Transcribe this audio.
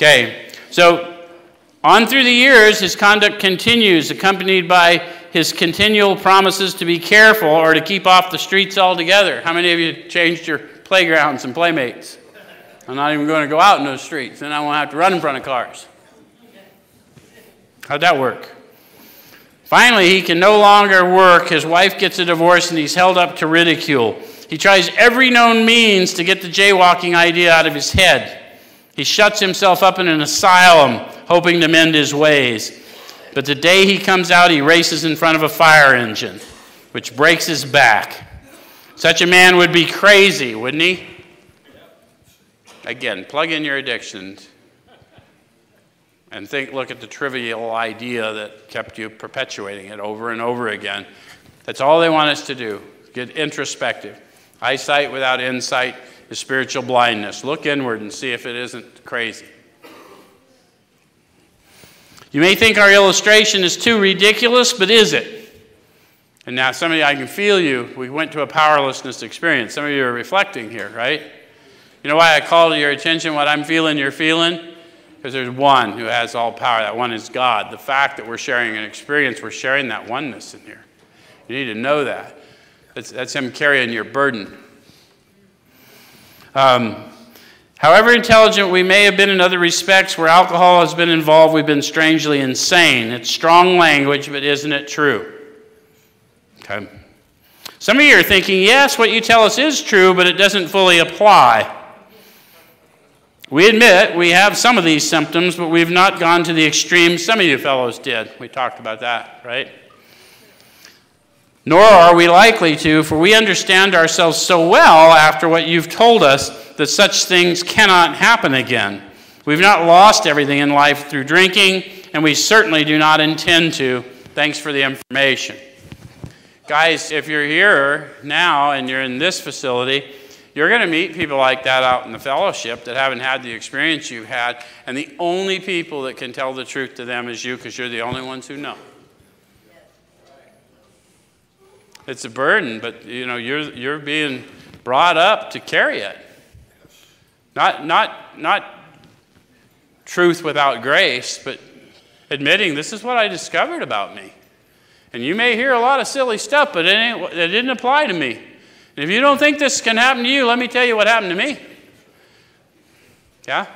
Okay, so on through the years, his conduct continues, accompanied by his continual promises to be careful or to keep off the streets altogether. How many of you changed your playgrounds and playmates? I'm not even going to go out in those streets, then I won't have to run in front of cars. How'd that work? Finally, he can no longer work. His wife gets a divorce and he's held up to ridicule. He tries every known means to get the jaywalking idea out of his head. He shuts himself up in an asylum, hoping to mend his ways. But the day he comes out, he races in front of a fire engine, which breaks his back. Such a man would be crazy, wouldn't he? Again, plug in your addictions and think, look at the trivial idea that kept you perpetuating it over and over again. That's all they want us to do get introspective. Eyesight without insight is spiritual blindness. Look inward and see if it isn't crazy. You may think our illustration is too ridiculous, but is it? And now, some of you, I can feel you. We went to a powerlessness experience. Some of you are reflecting here, right? You know why I call to your attention what I'm feeling, you're feeling? Because there's one who has all power. That one is God. The fact that we're sharing an experience, we're sharing that oneness in here. You need to know that. That's, that's Him carrying your burden. Um, however intelligent we may have been in other respects, where alcohol has been involved, we've been strangely insane. It's strong language, but isn't it true? Okay. Some of you are thinking, yes, what you tell us is true, but it doesn't fully apply. We admit we have some of these symptoms, but we've not gone to the extreme some of you fellows did. We talked about that, right? Nor are we likely to, for we understand ourselves so well after what you've told us that such things cannot happen again. We've not lost everything in life through drinking, and we certainly do not intend to. Thanks for the information. Guys, if you're here now and you're in this facility, you're going to meet people like that out in the fellowship that haven't had the experience you've had, and the only people that can tell the truth to them is you because you're the only ones who know. It's a burden, but you know you're you're being brought up to carry it. Not not not truth without grace, but admitting this is what I discovered about me. And you may hear a lot of silly stuff, but it, it didn't apply to me. And if you don't think this can happen to you, let me tell you what happened to me. Yeah?